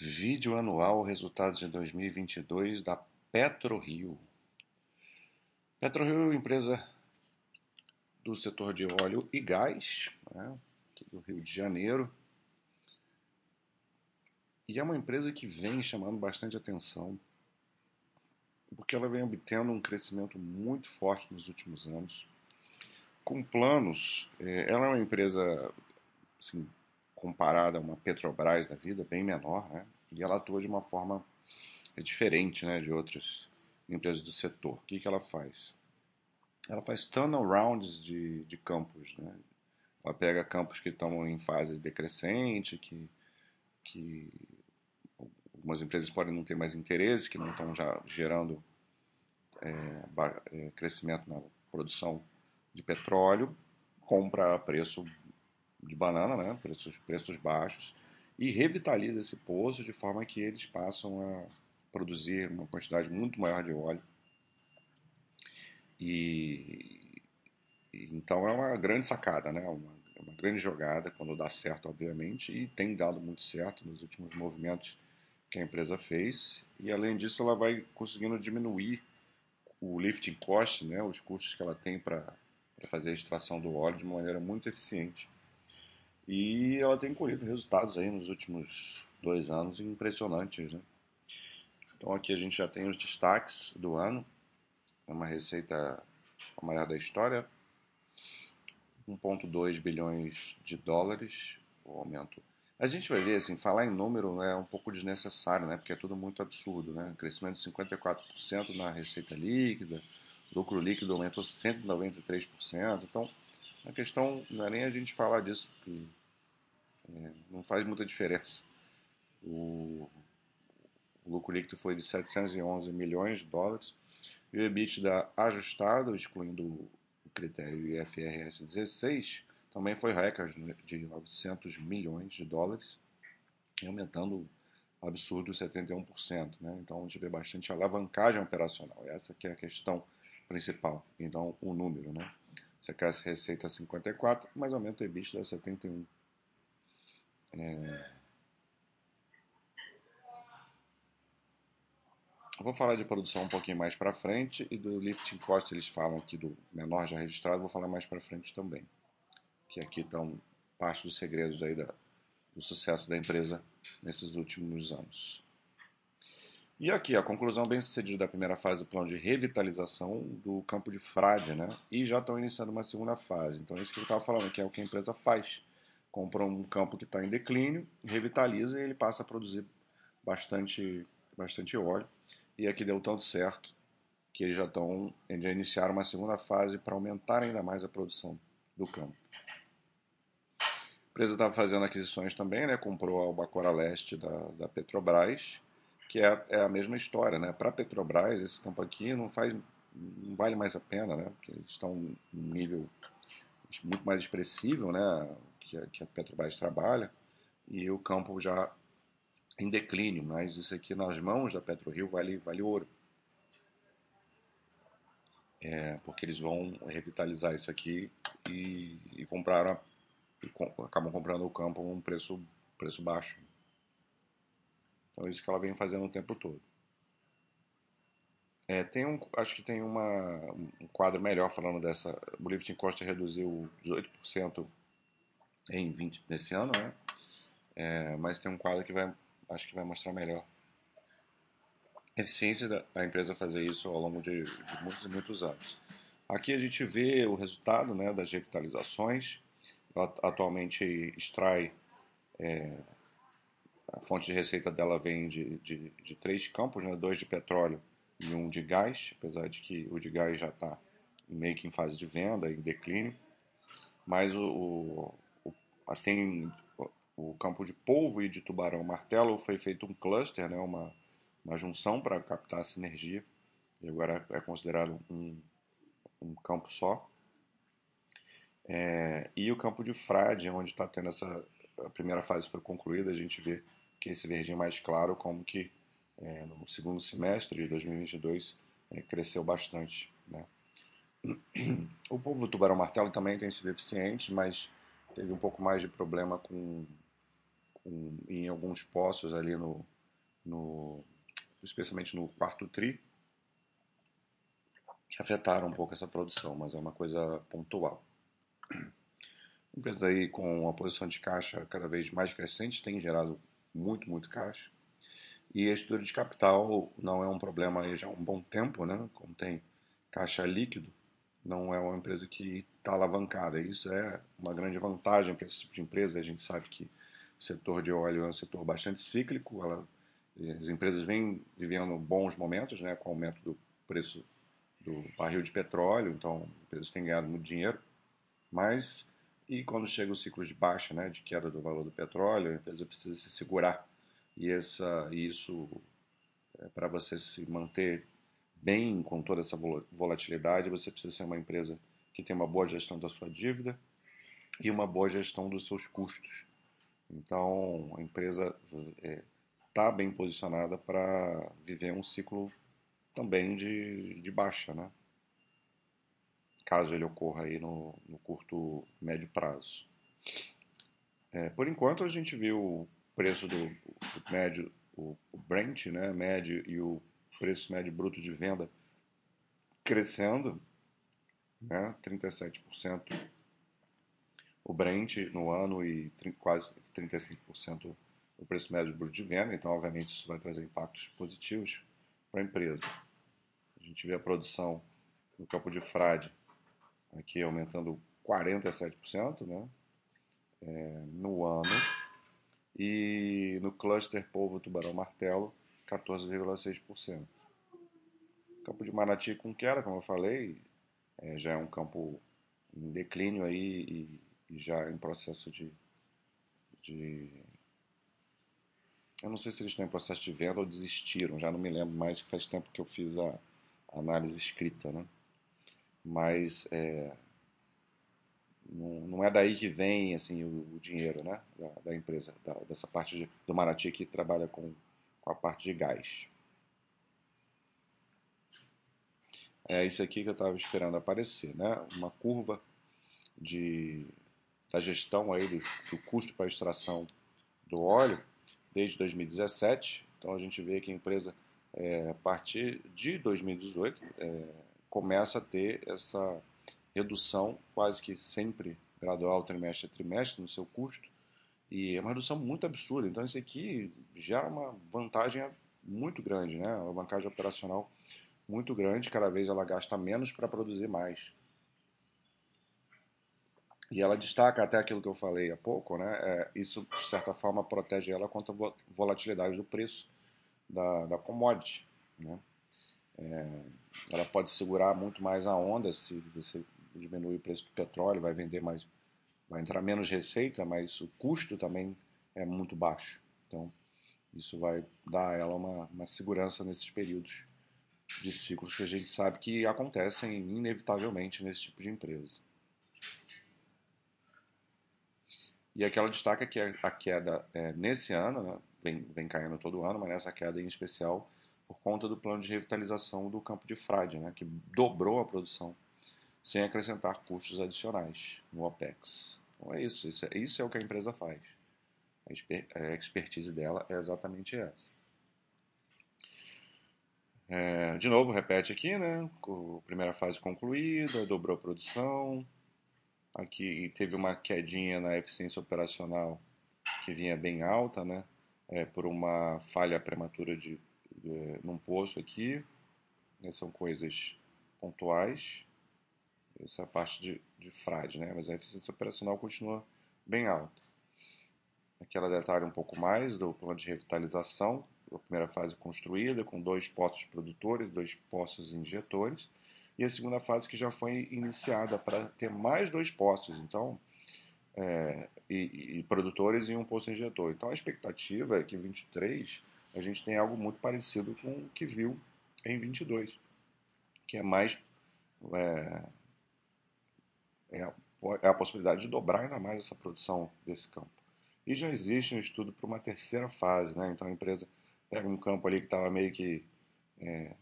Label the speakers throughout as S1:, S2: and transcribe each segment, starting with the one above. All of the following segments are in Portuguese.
S1: Vídeo anual resultados de 2022 da PetroRio. PetroRio é uma empresa do setor de óleo e gás, né, do Rio de Janeiro. E é uma empresa que vem chamando bastante atenção, porque ela vem obtendo um crescimento muito forte nos últimos anos, com planos. É, ela é uma empresa assim, comparada a uma Petrobras da vida, bem menor, né? E ela atua de uma forma diferente, né, de outras empresas do setor. O que, que ela faz? Ela faz turnarounds de, de campos, né? Ela pega campos que estão em fase decrescente, que, que algumas empresas podem não ter mais interesse, que não estão já gerando é, é, crescimento na produção de petróleo, compra a preço de banana, né, preços, preços baixos, e revitaliza esse poço de forma que eles passam a produzir uma quantidade muito maior de óleo. E, e então é uma grande sacada, né? Uma, uma grande jogada quando dá certo, obviamente, e tem dado muito certo nos últimos movimentos que a empresa fez. E além disso, ela vai conseguindo diminuir o lifting cost, né, os custos que ela tem para fazer a extração do óleo de uma maneira muito eficiente. E ela tem colhido resultados aí nos últimos dois anos impressionantes, né? Então aqui a gente já tem os destaques do ano. É uma receita a maior da história. 1,2 bilhões de dólares, o aumento. A gente vai ver, assim, falar em número é um pouco desnecessário, né? Porque é tudo muito absurdo, né? Crescimento de 54% na receita líquida, lucro líquido aumentou 193%. Então, a questão não é nem a gente falar disso, porque é, não faz muita diferença. O, o, lucro líquido foi de 711 milhões de dólares e o EBITDA ajustado, excluindo o critério IFRS 16, também foi recorde de 900 milhões de dólares, aumentando absurdo 71%. Né? Então a gente vê bastante alavancagem operacional. Essa que é a questão principal. Então o número, né? Você cresce receita a 54, mas aumenta o EBITDA a 71. É... Vou falar de produção um pouquinho mais para frente e do lifting cost eles falam aqui do menor já registrado, vou falar mais para frente também. Que aqui estão parte dos segredos aí da, do sucesso da empresa nesses últimos anos. E aqui a conclusão bem sucedida da primeira fase do plano de revitalização do campo de Frade, né? E já estão iniciando uma segunda fase. Então, é isso que eu estava falando, que é o que a empresa faz compra um campo que está em declínio, revitaliza e ele passa a produzir bastante, bastante óleo. E aqui deu tanto certo que eles já estão já iniciaram uma segunda fase para aumentar ainda mais a produção do campo. A empresa estava fazendo aquisições também, né? comprou a Albacora Leste da, da Petrobras, que é, é a mesma história. Né? Para a Petrobras, esse campo aqui não, faz, não vale mais a pena, né? porque eles estão num nível muito mais expressivo, né? Que a, que a Petrobras trabalha, e o campo já em declínio, mas isso aqui nas mãos da PetroRio vale, vale ouro. É, porque eles vão revitalizar isso aqui e, e compraram e com, acabam comprando o campo a um preço, preço baixo. Então é isso que ela vem fazendo o tempo todo. É, tem um, acho que tem uma, um quadro melhor falando dessa. O lifting cost reduziu 18% em 20 nesse ano, né? É, mas tem um quadro que vai, acho que vai mostrar melhor a eficiência da, empresa fazer isso ao longo de, de, muitos e muitos anos. Aqui a gente vê o resultado né, das revitalizações. Ela atualmente extrai é, a fonte de receita dela vem de, de, de, três campos, né, dois de petróleo e um de gás, apesar de que o de gás já está meio que em fase de venda, em declínio. Mas o, tem o campo de polvo e de tubarão martelo foi feito um cluster, né, uma, uma junção para captar a sinergia, e agora é considerado um, um campo só. É, e o campo de frade, onde está tendo essa a primeira fase foi concluída, a gente vê que esse verdinho mais claro, como que é, no segundo semestre de 2022 é, cresceu bastante. Né? O polvo do tubarão martelo também tem sido eficiente, mas teve um pouco mais de problema com, com, em alguns poços ali no, no, especialmente no quarto tri, que afetaram um pouco essa produção, mas é uma coisa pontual. Empresas aí com uma posição de caixa cada vez mais crescente tem gerado muito, muito caixa. E a estrutura de capital não é um problema aí já há um bom tempo, né? Como tem caixa líquido, não é uma empresa que está alavancada. Isso é uma grande vantagem para esse tipo de empresa. A gente sabe que o setor de óleo é um setor bastante cíclico. Ela, as empresas vêm vivendo bons momentos, né, com o aumento do preço do barril de petróleo. Então, as empresas têm ganhado muito dinheiro. Mas, e quando chega o ciclo de baixa, né, de queda do valor do petróleo, a empresa precisa se segurar. E essa, isso, é, para você se manter bem com toda essa volatilidade, você precisa ser uma empresa que tem uma boa gestão da sua dívida e uma boa gestão dos seus custos. Então, a empresa está é, bem posicionada para viver um ciclo também de, de baixa, né? caso ele ocorra aí no, no curto, médio prazo. É, por enquanto, a gente viu o preço do, do médio, o, o Brent, né, médio e o preço médio bruto de venda crescendo, né, 37% o Brent no ano e quase 35% o preço médio bruto de venda, então obviamente isso vai trazer impactos positivos para a empresa. A gente vê a produção no campo de frade aqui aumentando 47% né, é, no ano. E no cluster polvo tubarão martelo 14,6%. Campo de Manati com queda, como eu falei, é, já é um campo em declínio aí e, e já em processo de, de, Eu não sei se eles estão em processo de venda ou desistiram, já não me lembro mais, faz tempo que eu fiz a, análise escrita, né? Mas é, não, não, é daí que vem assim o, o dinheiro, né? Da, da empresa, da, dessa parte de, do Manati que trabalha com com a parte de gás. É isso aqui que eu estava esperando aparecer, né? Uma curva de, da gestão aí do, do custo para extração do óleo desde 2017. Então a gente vê que a empresa, é, a partir de 2018, é, começa a ter essa redução quase que sempre gradual, trimestre a trimestre, no seu custo. E é uma redução muito absurda. Então, isso aqui gera uma vantagem muito grande, né? Uma vantagem operacional muito grande. Cada vez ela gasta menos para produzir mais. E ela destaca até aquilo que eu falei há pouco, né? É, isso, de certa forma, protege ela contra a volatilidade do preço da, da commodity. Né? É, ela pode segurar muito mais a onda se você diminuir o preço do petróleo, vai vender mais vai entrar menos receita, mas o custo também é muito baixo. Então, isso vai dar a ela uma, uma segurança nesses períodos de ciclos que a gente sabe que acontecem inevitavelmente nesse tipo de empresa. E aqui ela destaca que a queda é, nesse ano, né, vem, vem caindo todo ano, mas nessa queda em especial por conta do plano de revitalização do campo de frade, né, que dobrou a produção sem acrescentar custos adicionais no OPEX. Então é isso, isso é, isso é o que a empresa faz. A expertise dela é exatamente essa. É, de novo, repete aqui, né? Primeira fase concluída, dobrou a produção. Aqui teve uma quedinha na eficiência operacional que vinha bem alta, né? É, por uma falha prematura de, de, num poço aqui. São coisas pontuais. Essa parte de, de frade, né? mas a eficiência operacional continua bem alta. Aqui ela detalha um pouco mais do plano de revitalização, a primeira fase construída, com dois poços produtores, dois poços injetores, e a segunda fase que já foi iniciada para ter mais dois poços, então, é, e, e, produtores e um poço injetor. Então a expectativa é que em 23 a gente tenha algo muito parecido com o que viu em 22, que é mais é, é a, é a possibilidade de dobrar ainda mais essa produção desse campo. E já existe um estudo para uma terceira fase, né? Então a empresa pega um campo ali que estava meio que é,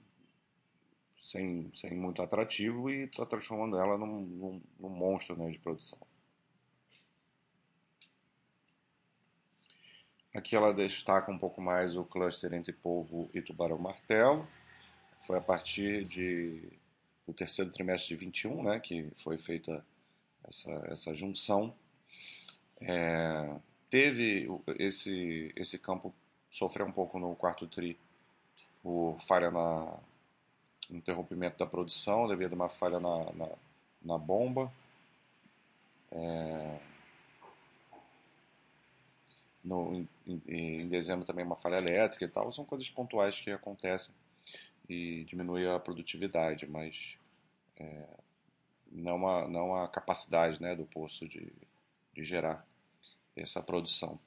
S1: sem, sem muito atrativo e está transformando ela num, num, num monstro né, de produção. Aqui ela destaca um pouco mais o cluster entre polvo e tubarão-martelo. Foi a partir de, do terceiro trimestre de 21 né, que foi feita essa, essa junção. É, teve esse, esse campo sofreu um pouco no quarto tri por falha na interrompimento da produção devido a uma falha na, na, na bomba. É, no, em, em, dezembro também uma falha elétrica e tal, são coisas pontuais que acontecem e diminui a produtividade, mas é, não, a, não a capacidade né, do poço de, de gerar essa produção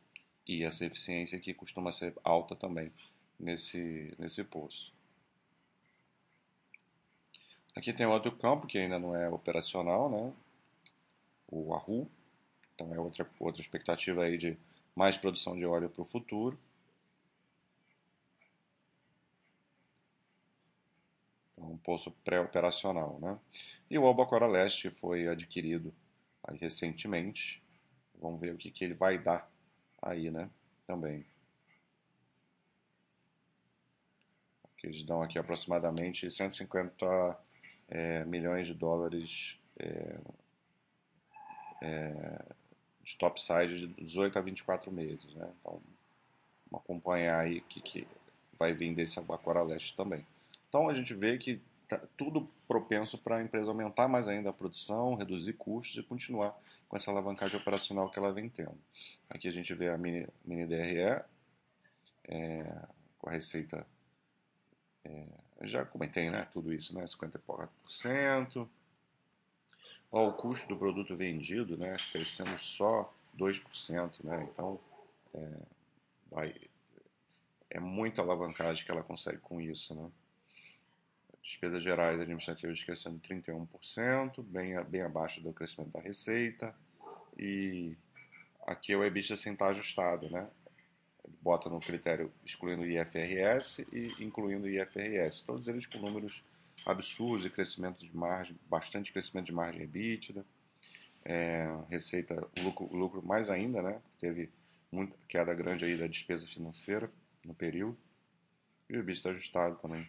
S1: e essa eficiência que costuma ser alta também nesse, nesse poço. Aqui tem outro campo que ainda não é operacional, né? o Arru, então é outra, outra expectativa aí de mais produção de óleo para o futuro. Então, um poço pré-operacional. Né? E o Albacora Leste foi adquirido recentemente. Vamos ver o que, que ele vai dar aí né? também. Eles dão aqui aproximadamente 150 é, milhões de dólares é, é, de top size de 18 a 24 meses. Né? Então, vamos acompanhar aí o que, que vai vir desse Albacora Leste também. Então, a gente vê que tá tudo propenso para a empresa aumentar mais ainda a produção, reduzir custos e continuar com essa alavancagem operacional que ela vem tendo. Aqui a gente vê a mini, mini DRE, é, com a receita, é, já comentei né, tudo isso, né, 54%, Ó, o custo do produto vendido, né, crescendo só 2%, né, então é, vai, é muita alavancagem que ela consegue com isso, né. Despesas gerais administrativas crescendo 31%, bem, bem abaixo do crescimento da receita, e aqui é o EBITDA sem estar ajustado, né, bota no critério excluindo IFRS e incluindo IFRS, todos eles com números absurdos de crescimento de margem, bastante crescimento de margem EBITDA, é, receita, lucro, lucro mais ainda, né? Teve muita queda grande aí da despesa financeira no período. E o EBITDA ajustado também.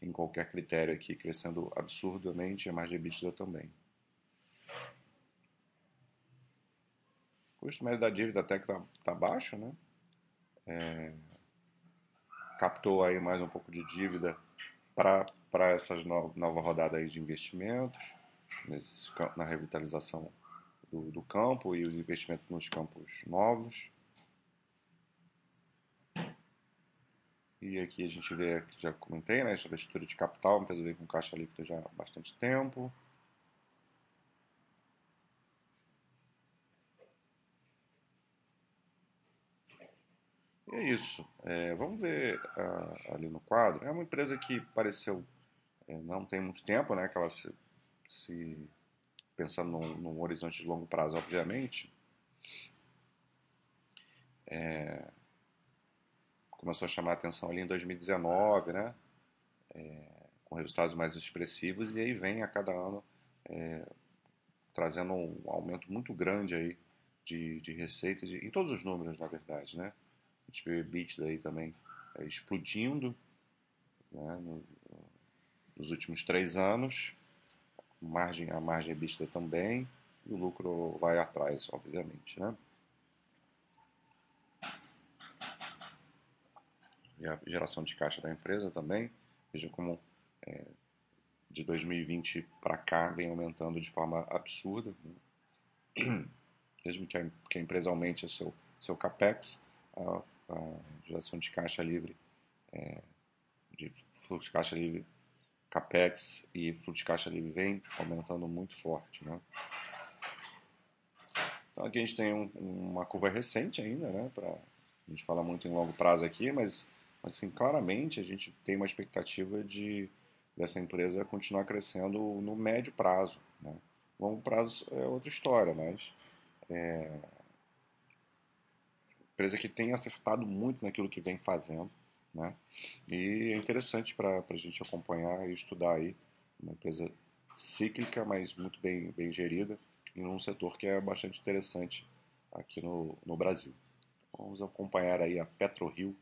S1: Em qualquer critério aqui, crescendo absurdamente, a margem EBITDA também. O custo médio da dívida até que está tá baixo, né? É, captou aí mais um pouco de dívida para essa no, nova rodada aí de investimentos, nesse, na revitalização do, do campo e os investimentos nos campos novos. E aqui a gente vê, já comentei, né, sobre a estrutura de capital, uma empresa vem com caixa líquida já há bastante tempo. E é isso. É, vamos ver uh, ali no quadro. É uma empresa que pareceu é, não tem muito tempo, né? Que ela se, se pensando num, num, horizonte de longo prazo, obviamente, é, começou a chamar a atenção ali em 2019, né? É, com resultados mais expressivos e aí vem a cada ano é, trazendo um aumento muito grande aí de, de receita em todos os números, na verdade, né? A gente vê o aí também é, explodindo né, no, nos últimos três anos. Margem, a margem EBITDA também. E o lucro vai atrás, obviamente. Né? E a geração de caixa da empresa também. Veja como é, de 2020 para cá vem aumentando de forma absurda. Né? Mesmo que a, que a empresa aumente o seu, seu capex, a, a geração de caixa livre, é, de fluxo de caixa livre, capex e fluxo de caixa livre vem aumentando muito forte, né? Então aqui a gente tem um, uma curva recente ainda, né? Pra, a gente fala muito em longo prazo aqui, mas assim claramente a gente tem uma expectativa de dessa empresa continuar crescendo no médio prazo. Né? Longo prazo é outra história, mas é, empresa que tem acertado muito naquilo que vem fazendo, né? E é interessante para a gente acompanhar e estudar aí uma empresa cíclica, mas muito bem, bem gerida, em um setor que é bastante interessante aqui no, no Brasil. Vamos acompanhar aí a PetroRio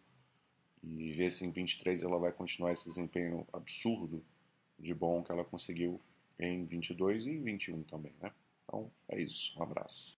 S1: e ver se em 23 ela vai continuar esse desempenho absurdo de bom que ela conseguiu em 22 e em 21 também, né? Então é isso, um abraço.